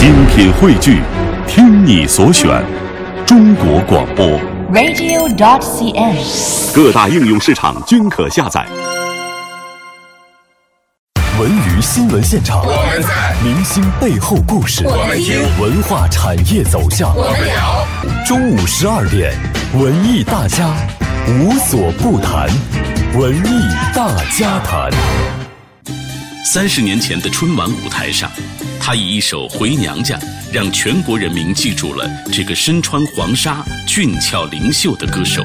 精品汇聚，听你所选，中国广播。radio.cn。各大应用市场均可下载。文娱新闻现场，我们在；明星背后故事，我们听；文化产业走向，我们聊。中午十二点，文艺大家无所不谈，文艺大家谈。三十年前的春晚舞台上，他以一首《回娘家》让全国人民记住了这个身穿黄纱、俊俏灵秀的歌手。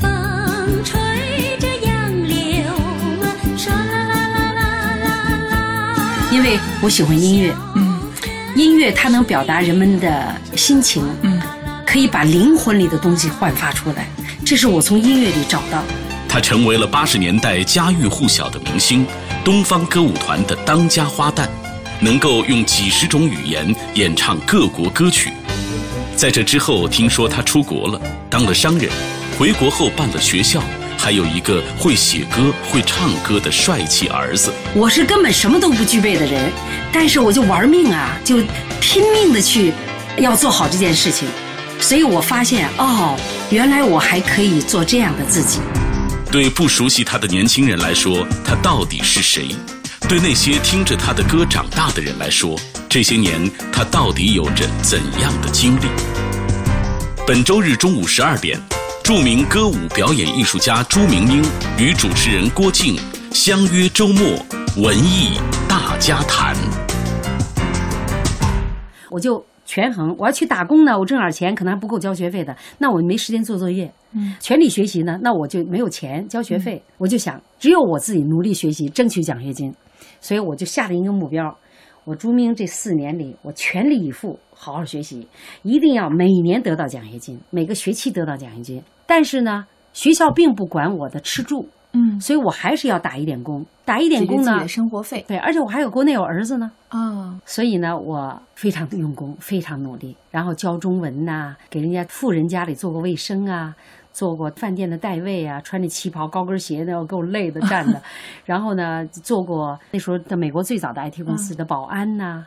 风吹着杨柳，唰啦啦啦啦啦啦。因为我喜欢音乐，嗯，音乐它能表达人们的心情，嗯，可以把灵魂里的东西焕发出来，这是我从音乐里找到的。他成为了八十年代家喻户晓的明星，东方歌舞团的当家花旦，能够用几十种语言演唱各国歌曲。在这之后，听说他出国了，当了商人，回国后办了学校，还有一个会写歌、会唱歌的帅气儿子。我是根本什么都不具备的人，但是我就玩命啊，就拼命的去要做好这件事情。所以我发现，哦，原来我还可以做这样的自己。对不熟悉他的年轻人来说，他到底是谁？对那些听着他的歌长大的人来说，这些年他到底有着怎样的经历？本周日中午十二点，著名歌舞表演艺术家朱明英与主持人郭靖相约周末文艺大家谈。我就权衡，我要去打工呢，我挣点钱可能还不够交学费的，那我没时间做作业。嗯，全力学习呢，那我就没有钱交学费。我就想，只有我自己努力学习，争取奖学金。所以我就下了一个目标，我朱明这四年里，我全力以赴，好好学习，一定要每年得到奖学金，每个学期得到奖学金。但是呢，学校并不管我的吃住，嗯，所以我还是要打一点工，打一点工呢自己的，生活费对，而且我还有国内有儿子呢。啊，所以呢，我非常用功，非常努力，然后教中文呐、给人家富人家里做过卫生啊，做过饭店的代位啊，穿着旗袍高跟鞋的，要给我累的站的。然后呢，做过那时候的美国最早的 IT 公司的保安呐、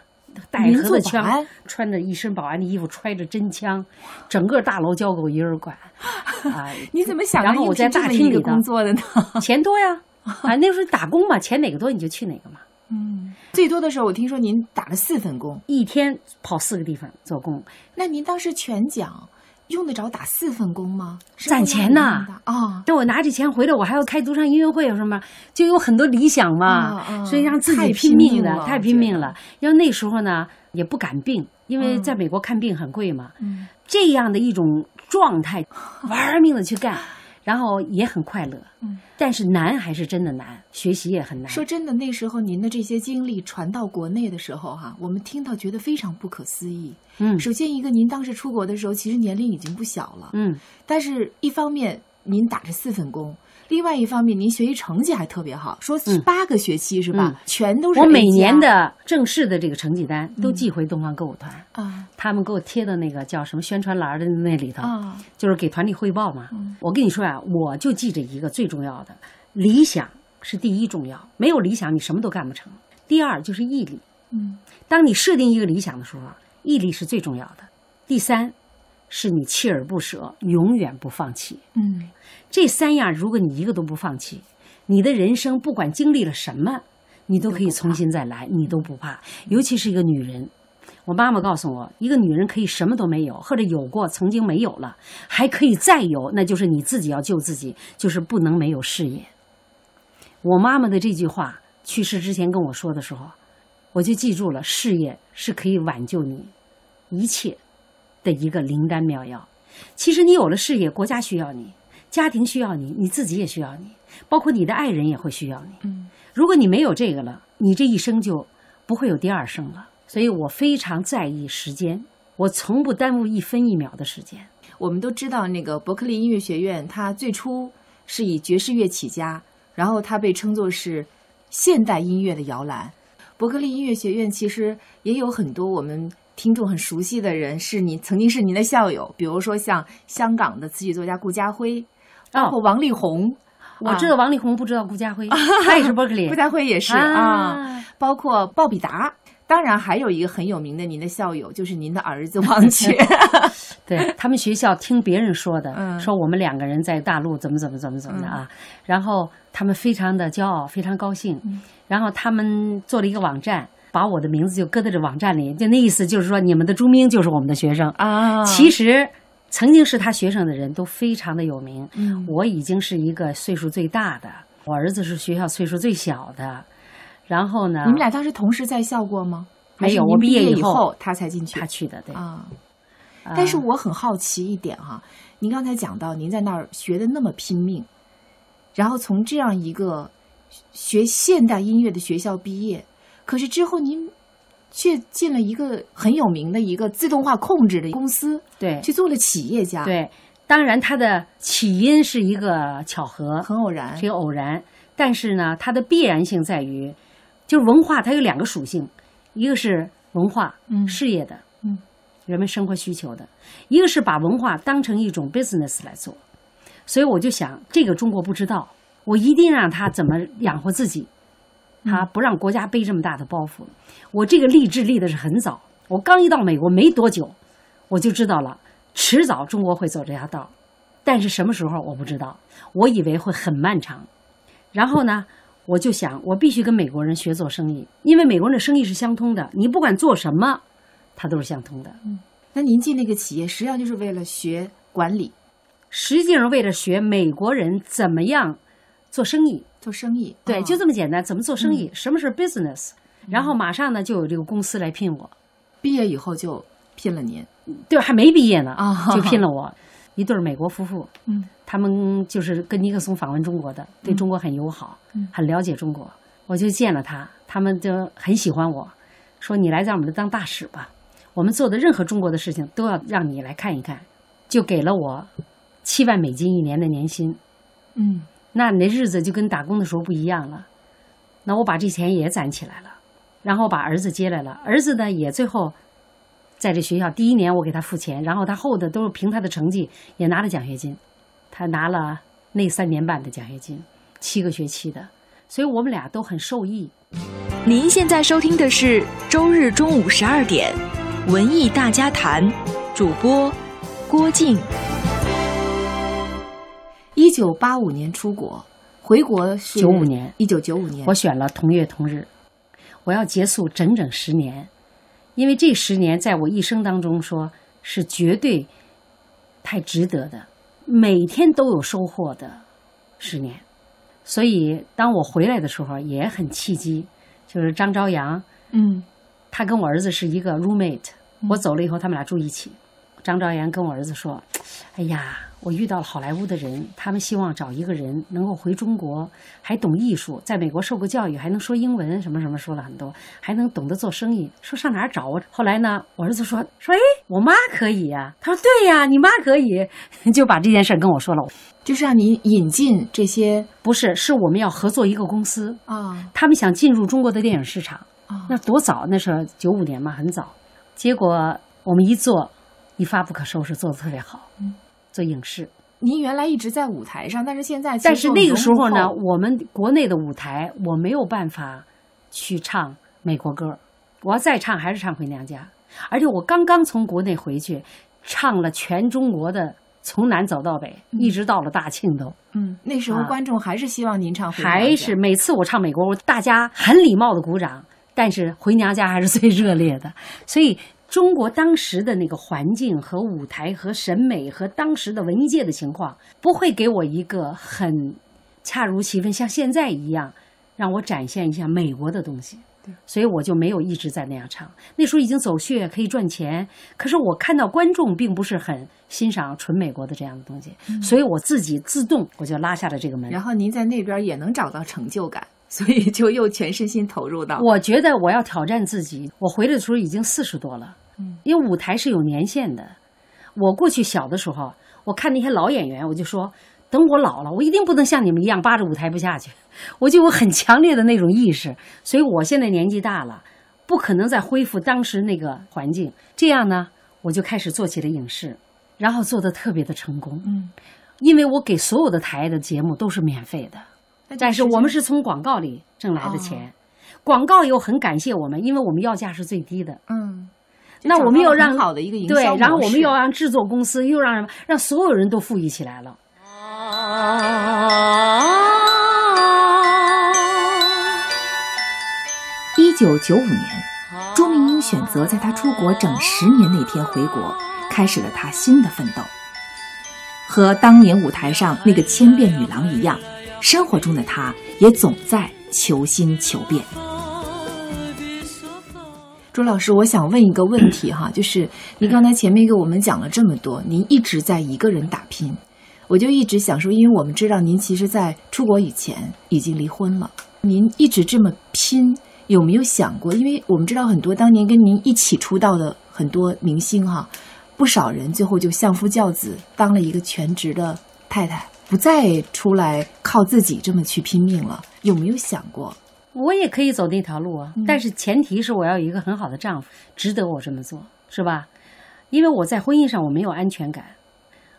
做盒子枪穿着一身保安的衣服，揣着真枪，整个大楼交给我一人管。啊，你怎么想然后我在大厅里工作的呢？钱多呀，啊，那时候打工嘛，钱哪个多你就去哪个嘛。嗯，最多的时候我听说您打了四份工，一天跑四个地方做工，那您当时全奖用得着打四份工吗？攒钱呐啊，那我拿着钱回来，我还要开独唱音乐会，有什么就有很多理想嘛，所以让自己拼命的，太拼命了。因为那时候呢也不敢病，因为嗯在美国看病很贵嘛，嗯这样的一种状态，玩命的去干，然后也很快乐。嗯但是难还是真的难，学习也很难。说真的，那时候您的这些经历传到国内的时候，哈，我们听到觉得非常不可思议。嗯首先一个，您当时出国的时候，其实年龄已经不小了，嗯，但是一方面您打着四份工，另外一方面您学习成绩还特别好，说嗯八个学期是吧？嗯全都是我每年的正式的这个成绩单都寄回东方歌舞团，啊他们给我贴的那个叫什么宣传栏的那里头。啊就是给团里汇报嘛。嗯我跟你说啊，我就记着一个最重要的，理想是第一重要，没有理想你什么都干不成。第二就是毅力，嗯当你设定一个理想的时候，毅力是最重要的。第三，是你锲而不舍，永远不放弃。嗯这三样，如果你一个都不放弃，你的人生不管经历了什么，你都可以重新再来，你都不怕。尤其是一个女人，我妈妈告诉我，一个女人可以什么都没有，或者有过，曾经没有了，还可以再有，那就是你自己要救自己，就是不能没有事业。我妈妈的这句话去世之前跟我说的时候，我就记住了，事业是可以挽救你一切的一个灵丹妙药。其实你有了事业，国家需要你，家庭需要你，你自己也需要你，包括你的爱人也会需要你。嗯如果你没有这个了，你这一生就不会有第二生了。所以我非常在意时间，我从不耽误一分一秒的时间。我们都知道，那个伯克利音乐学院，它最初是以爵士乐起家，然后它被称作是现代音乐的摇篮。伯克利音乐学院其实也有很多我们听众很熟悉的人，是你曾经是您的校友，比如说像香港的词曲作家顾嘉辉，包括王力宏。我知道王力宏，不知道顾嘉辉，他也是伯克利。顾嘉辉也是啊啊包括鲍比达。当然还有一个很有名的您的校友，就是您的儿子王杰。对他们学校听别人说的，嗯说我们两个人在大陆怎么怎么怎么怎么的啊，然后他们非常的骄傲，非常高兴，嗯然后他们做了一个网站，把我的名字就搁在这网站里，就那意思就是说你们的朱明就是我们的学生。啊。其实曾经是他学生的人都非常的有名，嗯。我已经是一个岁数最大的，我儿子是学校岁数最小的，然后呢，你们俩当时同时在校过吗？没有我毕业以后他才进去？他去的，对，啊。啊。但是我很好奇一点哈，您刚才讲到您在那儿学的那么拼命，然后从这样一个学现代音乐的学校毕业，可是之后您却进了一个很有名的一个自动化控制的公司，对。去做了企业家，，对，当然它的起因是一个巧合，很偶然。是一个偶然，但是呢，它的必然性在于，就是文化它有两个属性，一个是文化，嗯。事业的，嗯，人们生活需求的，一个是把文化当成一种 business 来做，所以我就想，这个中国不知道，我一定让他怎么养活自己，他不让国家背这么大的包袱。我这个立志立的是很早，我刚一到美国没多久，我就知道了，迟早中国会走这条道，但是什么时候我不知道，我以为会很漫长。然后呢，我就想，我必须跟美国人学做生意，因为美国人的生意是相通的，你不管做什么，它都是相通的。嗯那您进那个企业，实际上就是为了学管理、实际上为了学美国人怎么样做生意，做生意。对，啊就这么简单。怎么做生意？什么是 business？然后马上呢，就有这个公司来聘我。毕业以后就聘了您。对，还没毕业呢，啊就聘了我。一对儿美国夫妇，嗯，他们就是跟尼克松访问中国的，对中国很友好，嗯很了解中国。我就见了他，他们就很喜欢我，说你来在我们这当大使吧，我们做的任何中国的事情都要让你来看一看，就给了我七万美金一年的年薪。嗯那你的日子就跟打工的时候不一样了。那我把这钱也攒起来了，然后把儿子接来了。儿子呢也最后在这学校第一年我给他付钱，然后他后的都是凭他的成绩也拿了奖学金，他拿了那三年半的奖学金，七个学期的，所以我们俩都很受益。您现在收听的是周日中午十二点《文艺大家谈》，主播郭靖。一九八五年出国，回国是95年一九九五年。我选了同月同日，我要结束整整十年，因为这十年在我一生当中说是绝对太值得的，每天都有收获的十年。所以当我回来的时候也很契机，就是张朝阳，嗯他跟我儿子是一个 roommate，我走了以后他们俩住一起。张朝阳跟我儿子说：“哎呀，我遇到了好莱坞的人，他们希望找一个人能够回中国，还懂艺术，在美国受过教育，还能说英文，什么什么说了很多，还能懂得做生意。说上哪儿找啊？后来呢，我儿子说说，哎，我妈可以呀、他说对呀、你妈可以，就把这件事儿跟我说了。就是让你引进这些不是，是我们要合作一个公司，啊他们想进入中国的电影市场。啊那多早？那是九五年嘛，很早。结果我们一做，一发不可收拾，做的特别好。嗯，做影视，您原来一直在舞台上，但是现在但是那个时候呢，我们国内的舞台我没有办法去唱美国歌，我要再唱还是唱《回娘家》，而且我刚刚从国内回去，唱了全中国的，从南走到北，一直到了大庆都。嗯，那时候啊观众还是希望您唱还是每次我唱美国，我大家很礼貌的鼓掌，但是回娘家还是最热烈的。所以中国当时的那个环境和舞台和审美和当时的文艺界的情况，不会给我一个很恰如其分，像现在一样让我展现一下美国的东西。所以我就没有一直在那样唱。那时候已经走穴，可以赚钱，可是我看到观众并不是很欣赏纯美国的这样的东西，所以我自己自动我就拉下了这个门。然后您在那边也能找到成就感，所以就又全身心投入到我觉得我要挑战自己。我回来的时候已经四十多了，嗯，因为舞台是有年限的。我过去小的时候，我看那些老演员，我就说，等我老了，我一定不能像你们一样扒着舞台不下去。我就有很强烈的那种意识，所以我现在年纪大了，不可能再恢复当时那个环境。这样呢，我就开始做起了影视，然后做的特别的成功。嗯，因为我给所有的台的节目都是免费的。但是我们是从广告里挣来的钱，广告又很感谢我们，因为我们要价是最低的。嗯，那我们又让好的一个营销对，然后我们又让制作公司，又让什么，让所有人都富裕起来了。一九九五年，朱明英选择在他出国整十年那天回国，开始了他新的奋斗。和当年舞台上那个千变女郎一样，生活中的她也总在求新求变。朱老师，我想问一个问题哈，就是您刚才前面给我们讲了这么多，您一直在一个人打拼，我就一直想说，因为我们知道您其实，在出国以前已经离婚了，您一直这么拼，有没有想过？因为我们知道很多当年跟您一起出道的很多明星哈，不少人最后就相夫教子，当了一个全职的太太，不再出来靠自己这么去拼命了，有没有想过？我也可以走那条路啊，但是前提是我要有一个很好的丈夫，值得我这么做，是吧？因为我在婚姻上我没有安全感，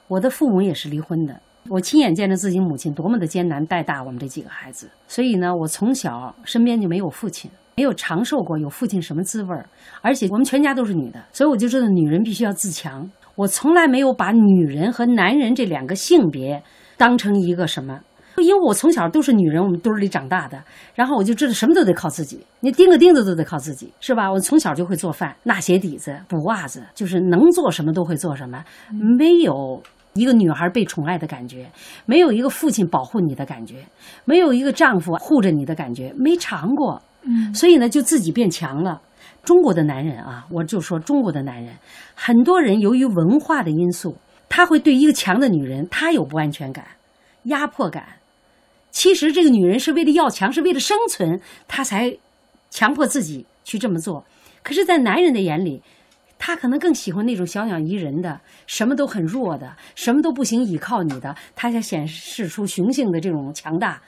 我的父母也是离婚的，我亲眼见着自己母亲多么的艰难带大我们这几个孩子，所以呢，我从小身边就没有父亲，没有尝受过有父亲什么滋味儿，而且我们全家都是女的，所以我就知道女人必须要自强。我从来没有把女人和男人这两个性别当成一个什么。因为我从小都是女人，我们堆儿里长大的，然后我就知道什么都得靠自己，你钉个钉子都得靠自己，是吧？我从小就会做饭、纳鞋底子、补袜子，就是能做什么都会做什么，没有一个女孩被宠爱的感觉，没有一个父亲保护你的感觉，没有一个丈夫护着你的感觉，没尝过，嗯所以呢，就自己变强了。中国的男人啊，我就说中国的男人，很多人由于文化的因素，他会对一个强的女人，他有不安全感、压迫感。其实这个女人是为了要强，是为了生存，她才强迫自己去这么做。可是，在男人的眼里，他可能更喜欢那种小鸟依人的，什么都很弱的，什么都不行依靠你的，他才显示出雄性的这种强大。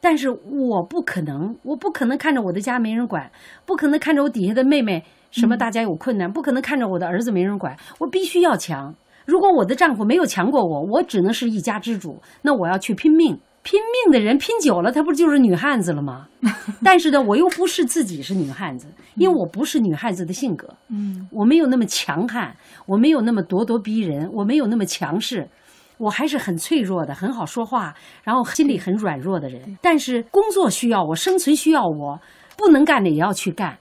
但是我不可能，我不可能看着我的家没人管，不可能看着我底下的妹妹什么大家有困难，不可能看着我的儿子没人管，我必须要强。如果我的丈夫没有强过我，我只能是一家之主，那我要去拼命。拼命的人拼久了，他不就是女汉子了吗？但是呢，我又不是自己是女汉子，因为我不是女汉子的性格，嗯我没有那么强悍，我没有那么咄咄逼人，我没有那么强势，我还是很脆弱的，很好说话，然后心里很软弱的人。但是工作需要我，生存需要我，不能干的也要去干，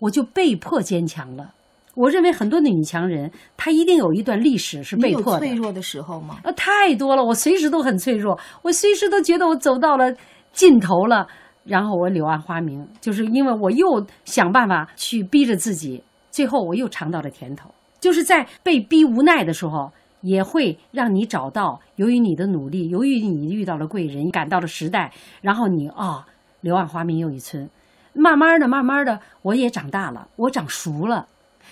我就被迫坚强了。我认为很多的女强人，她一定有一段历史是被迫的。脆弱的时候吗？呃，太多了，我随时都很脆弱，我随时都觉得我走到了尽头了，然后我柳暗花明，就是因为我又想办法去逼着自己，最后我又尝到了甜头。就是在被逼无奈的时候，也会让你找到，由于你的努力，由于你遇到了贵人，赶到了时代，然后你啊、柳暗花明又一村。慢慢的，慢慢的，我也长大了，我长熟了。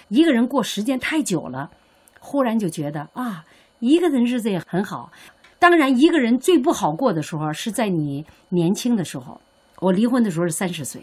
一个人过时间太久了，忽然就觉得啊，一个人日子也很好。当然，一个人最不好过的时候是在你年轻的时候。我离婚的时候是三十岁，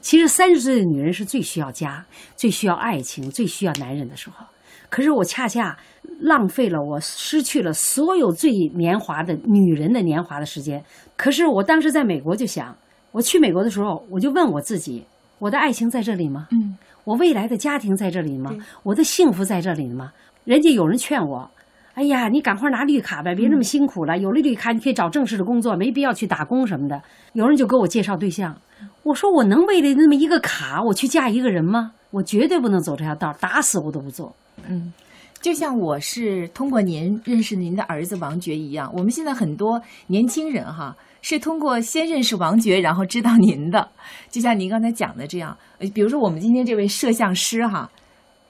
其实三十岁的女人是最需要家、最需要爱情、最需要男人的时候。可是我恰恰浪费了，我失去了所有最年华的女人的年华的时间。可是我当时在美国就想，我去美国的时候，我就问我自己：我的爱情在这里吗？嗯，我未来的家庭在这里吗？我的幸福在这里吗？人家有人劝我，哎呀，你赶快拿绿卡呗，别那么辛苦了。有了绿卡，你可以找正式的工作，没必要去打工什么的。有人就给我介绍对象，我说我能为了那么一个卡，我去嫁一个人吗？我绝对不能走这条道，打死我都不做。嗯就像我是通过您认识您的儿子王爵一样，我们现在很多年轻人哈是通过先认识王爵，然后知道您的。就像您刚才讲的这样，比如说我们今天这位摄像师哈，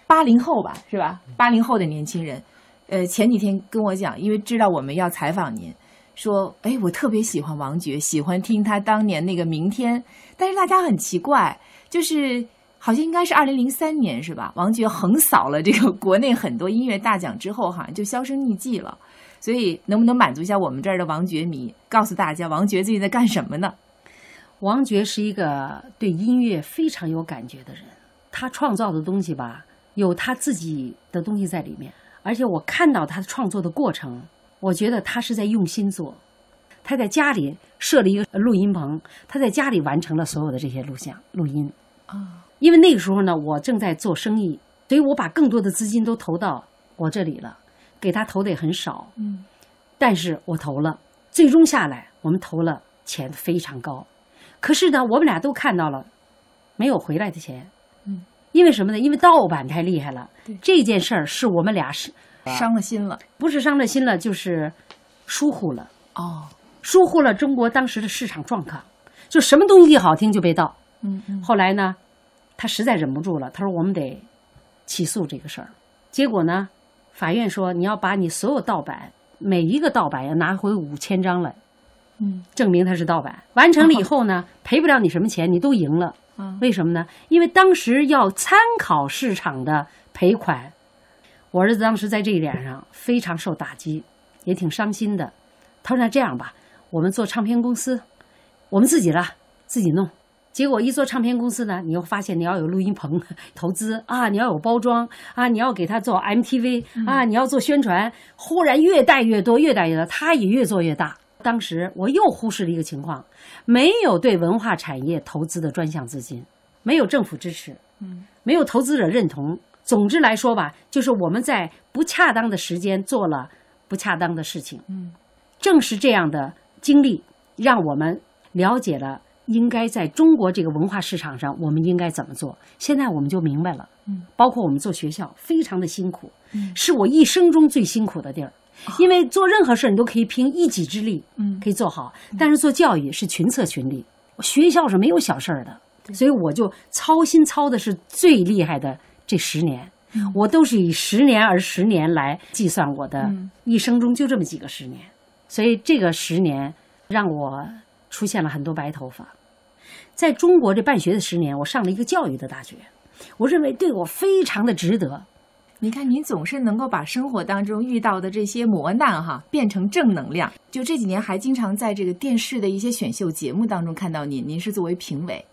八零后吧，是吧？八零后的年轻人，呃，前几天跟我讲，因为知道我们要采访您，说，哎，我特别喜欢王爵，喜欢听他当年那个《明天》，但是大家很奇怪，就是。好像应该是二零零三年是吧？王爵横扫了这个国内很多音乐大奖之后，好像就销声匿迹了。所以，能不能满足一下我们这儿的王爵迷，告诉大家王爵最近在干什么呢？王爵是一个对音乐非常有感觉的人，他创造的东西吧，有他自己的东西在里面，而且我看到他创作的过程，我觉得他是在用心做。他在家里设了一个录音棚，他在家里完成了所有的这些录像录音。啊，因为那个时候呢，我正在做生意，所以我把更多的资金都投到我这里了，给他投的也很少。嗯，但是我投了，最终下来我们投了钱非常高，可是呢，我们俩都看到了没有回来的钱。嗯，因为什么呢？因为盗版太厉害了对。这件事儿是我们俩是伤了心了。不是伤了心了，就是疏忽了，哦，疏忽了中国当时的市场状况，就什么东西一好听就被盗。嗯嗯，后来呢，他实在忍不住了，他说我们得起诉这个事儿。结果呢，法院说你要把你所有盗版每一个盗版要拿回五千张来，嗯，证明它是盗版。完成了以 后呢，赔不了你什么钱，你都赢了。嗯为什么呢？因为当时要参考市场的赔款。我儿子当时在这一点上非常受打击，也挺伤心的。他说：“那这样吧，我们做唱片公司，我们自己了，自己弄。”结果一做唱片公司呢，你又发现你要有录音棚 投资啊，你要有包装啊，你要给他做 MTV 啊，你要做宣传，忽然越带越多，越带越多，他也越做越大。当时我又忽视了一个情况，没有对文化产业投资的专项资金，没有政府支持，嗯，没有投资者认同。总之来说吧，就是我们在不恰当的时间做了不恰当的事情。嗯，正是这样的经历，让我们了解了应该在中国这个文化市场上我们应该怎么做。现在我们就明白了。嗯，包括我们做学校，非常的辛苦，嗯。是我一生中最辛苦的地儿。因为做任何事儿你都可以凭一己之力，嗯。可以做好，但是做教育是群策群力，学校是没有小事儿的，所以我就操心操的是最厉害的这十年，我都是以十年而十年来计算我的嗯。一生中就这么几个十年，所以这个十年让我出现了很多白头发。在中国这办学的十年，我上了一个教育的大学，我认为对我非常的值得。你看，您总是能够把生活当中遇到的这些磨难哈变成正能量。就这几年还经常在这个电视的一些选秀节目当中看到您，您是作为评委。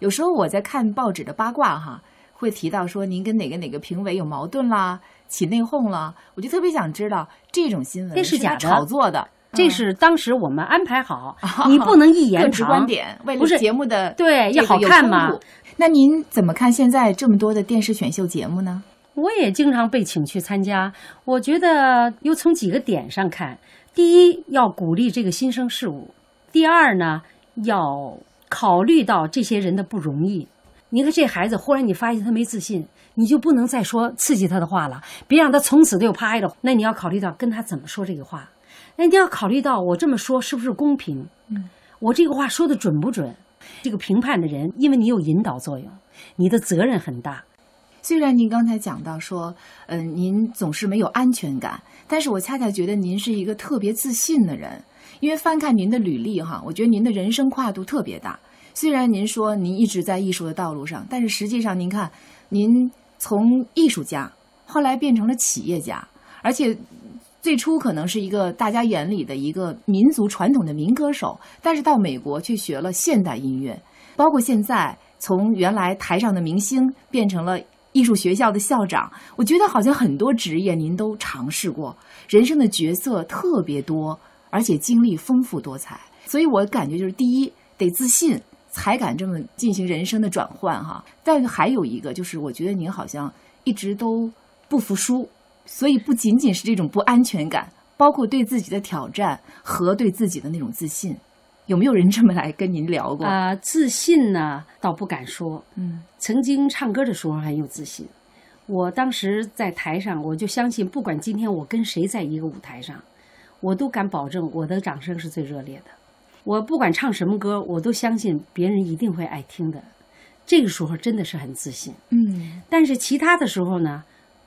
有时候我在看报纸的八卦哈，会提到说您跟哪个哪个评委有矛盾啦、起内讧啦，我就特别想知道这种新闻是是假的炒作的，这是当时我们安排好，你不能一言堂。观点，为了不是节目的对要好看嘛。那您怎么看现在这么多的电视选秀节目呢？我也经常被请去参加。我觉得又从几个点上看：第一，要鼓励这个新生事物；第二呢，要考虑到这些人的不容易。你看这孩子，忽然你发现他没自信，你就不能再说刺激他的话了，别让他从此就拍了。那你要考虑到跟他怎么说这个话，那你要考虑到我这么说是不是公平？嗯，我这个话说的准不准？这个评判的人，因为你有引导作用，你的责任很大。虽然您刚才讲到说，嗯、您总是没有安全感，但是我恰恰觉得您是一个特别自信的人。因为翻看您的履历哈，我觉得您的人生跨度特别大。虽然您说您一直在艺术的道路上，但是实际上您看，您从艺术家后来变成了企业家，而且最初可能是一个大家眼里的一个民族传统的民歌手，但是到美国去学了现代音乐，包括现在从原来台上的明星变成了艺术学校的校长，我觉得好像很多职业您都尝试过，人生的角色特别多，而且经历丰富多彩。所以我感觉就是第一得自信，才敢这么进行人生的转换哈。但还有一个就是，我觉得您好像一直都不服输，所以不仅仅是这种不安全感，包括对自己的挑战和对自己的那种自信。有没有人这么来跟您聊过？啊、自信呢，倒不敢说。嗯曾经唱歌的时候很有自信，我当时在台上，我就相信，不管今天我跟谁在一个舞台上，我都敢保证我的掌声是最热烈的。我不管唱什么歌，我都相信别人一定会爱听的。这个时候真的是很自信。嗯但是其他的时候呢，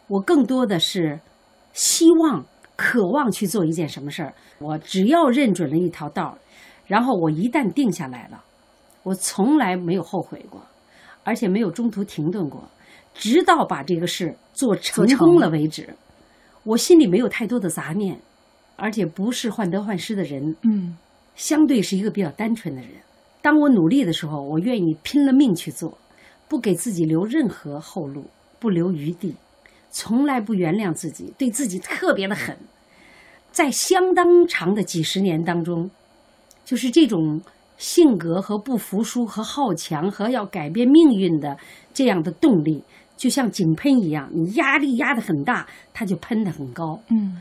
我更多的是希望、渴望去做一件什么事儿。我只要认准了一条道儿，然后我一旦定下来了，我从来没有后悔过，而且没有中途停顿过，直到把这个事做成功了了为止。我心里没有太多的杂念，而且不是患得患失的人，嗯相对是一个比较单纯的人。当我努力的时候，我愿意拼了命去做，不给自己留任何后路，不留余地，从来不原谅自己，对自己特别的狠。在相当长的几十年当中，就是这种性格和不服输和好强和要改变命运的这样的动力，就像井喷一样，你压力压得很大，它就喷得很高。嗯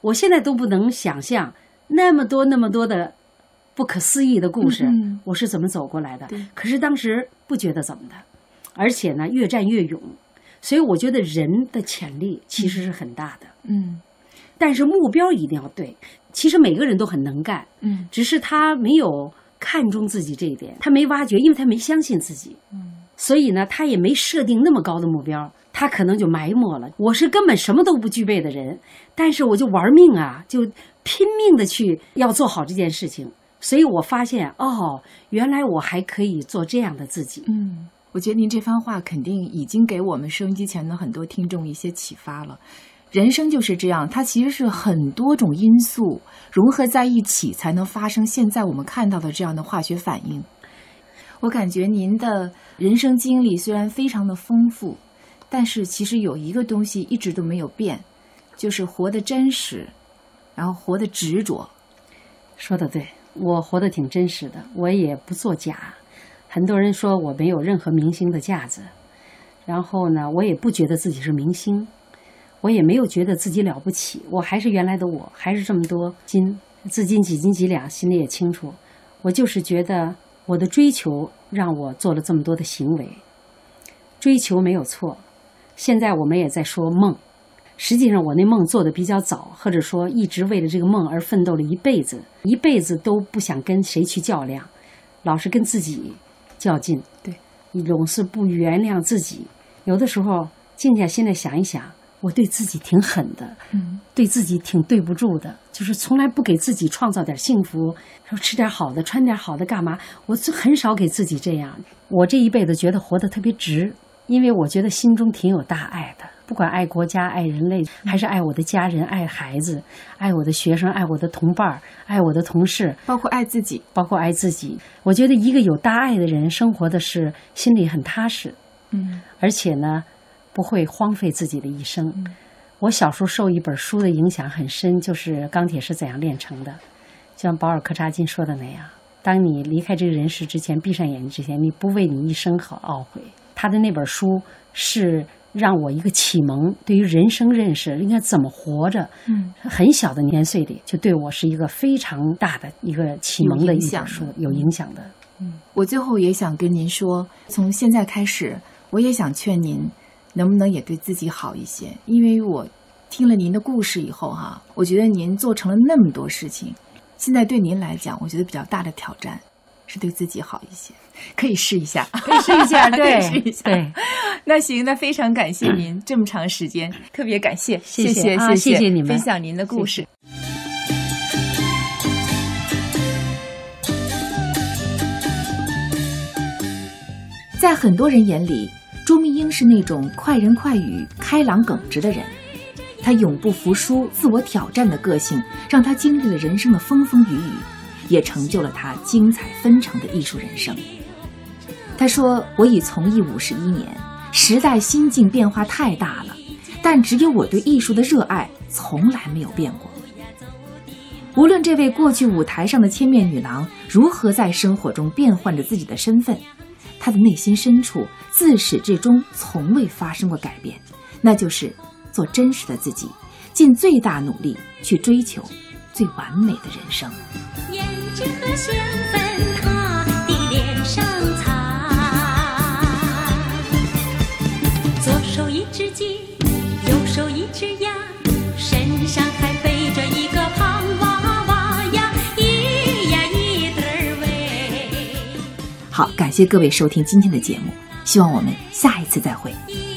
我现在都不能想象那么多那么多的不可思议的故事，我是怎么走过来的对。可是当时不觉得怎么的，而且呢，越战越勇，所以我觉得人的潜力其实是很大的，嗯但是目标一定要对。其实每个人都很能干，嗯只是他没有看重自己这一点，他没挖掘，因为他没相信自己。嗯所以呢，他也没设定那么高的目标，他可能就埋没了。我是根本什么都不具备的人，但是我就玩命啊，就拼命的去要做好这件事情。所以我发现，哦，原来我还可以做这样的自己。嗯，我觉得您这番话肯定已经给我们收音机前的很多听众一些启发了。人生就是这样，它其实是很多种因素融合在一起，才能发生现在我们看到的这样的化学反应。我感觉您的人生经历虽然非常的丰富，但是其实有一个东西一直都没有变，就是活得真实，然后活得执着。说的对，我活得挺真实的，我也不作假。很多人说我没有任何明星的架子，然后呢，我也不觉得自己是明星，我也没有觉得自己了不起，我还是原来的我，还是这么多斤，自斤几斤几两，心里也清楚。我就是觉得我的追求让我做了这么多的行为，追求没有错。现在我们也在说梦，实际上我那梦做的比较早，或者说一直为了这个梦而奋斗了一辈子，一辈子都不想跟谁去较量，老是跟自己较劲。对，你总是不原谅自己。有的时候静下心来想一想，我对自己挺狠的，嗯对自己挺对不住的，就是从来不给自己创造点幸福，说吃点好的，穿点好的，干嘛？我就很少给自己这样。我这一辈子觉得活得特别值，因为我觉得心中挺有大爱的，不管爱国家、爱人类，还是爱我的家人、爱孩子、爱我的学生、爱我的同伴儿、爱我的同事，包括爱自己。包括爱自己。我觉得一个有大爱的人，生活的是心里很踏实，嗯而且呢，不会荒废自己的一生。我小时候受一本书的影响很深，就是《钢铁是怎样炼成的》，就像保尔·柯察金说的那样：当你离开这个人世之前，闭上眼睛之前，你不为你一生好懊悔。他的那本书是让我一个启蒙，对于人生认识应该怎么活着。嗯，很小的年岁里，就对我是一个非常大的一个启蒙的影响的，本书有影响的。嗯我最后也想跟您说，从现在开始，我也想劝您，能不能也对自己好一些？因为我听了您的故事以后哈、我觉得您做成了那么多事情，现在对您来讲，我觉得比较大的挑战是对自己好一些，可以试一下，可以试一下 可对以试一下。对，那行，那非常感谢您这么长时间，特别感谢，谢谢啊谢谢谢你们。分享您的故事。在很多人眼里，朱明英是那种快人快语、开朗耿直的人。他永不服输、自我挑战的个性，让他经历了人生的风风雨雨，也成就了他精彩纷呈的艺术人生。他说：“我已从艺五十一年，时代心境变化太大了，但只有我对艺术的热爱从来没有变过。”无论这位过去舞台上的千面女郎如何在生活中变换着自己的身份，她的内心深处自始至终从未发生过改变，那就是做真实的自己，尽最大努力去追求最完美的人生。胭脂和香粉她的脸上擦，左手一只鸡，右手一只鸭，身上还背着一个胖娃娃呀，咿呀一得儿喂。好，感谢各位收听今天的节目，希望我们下一次再会。咿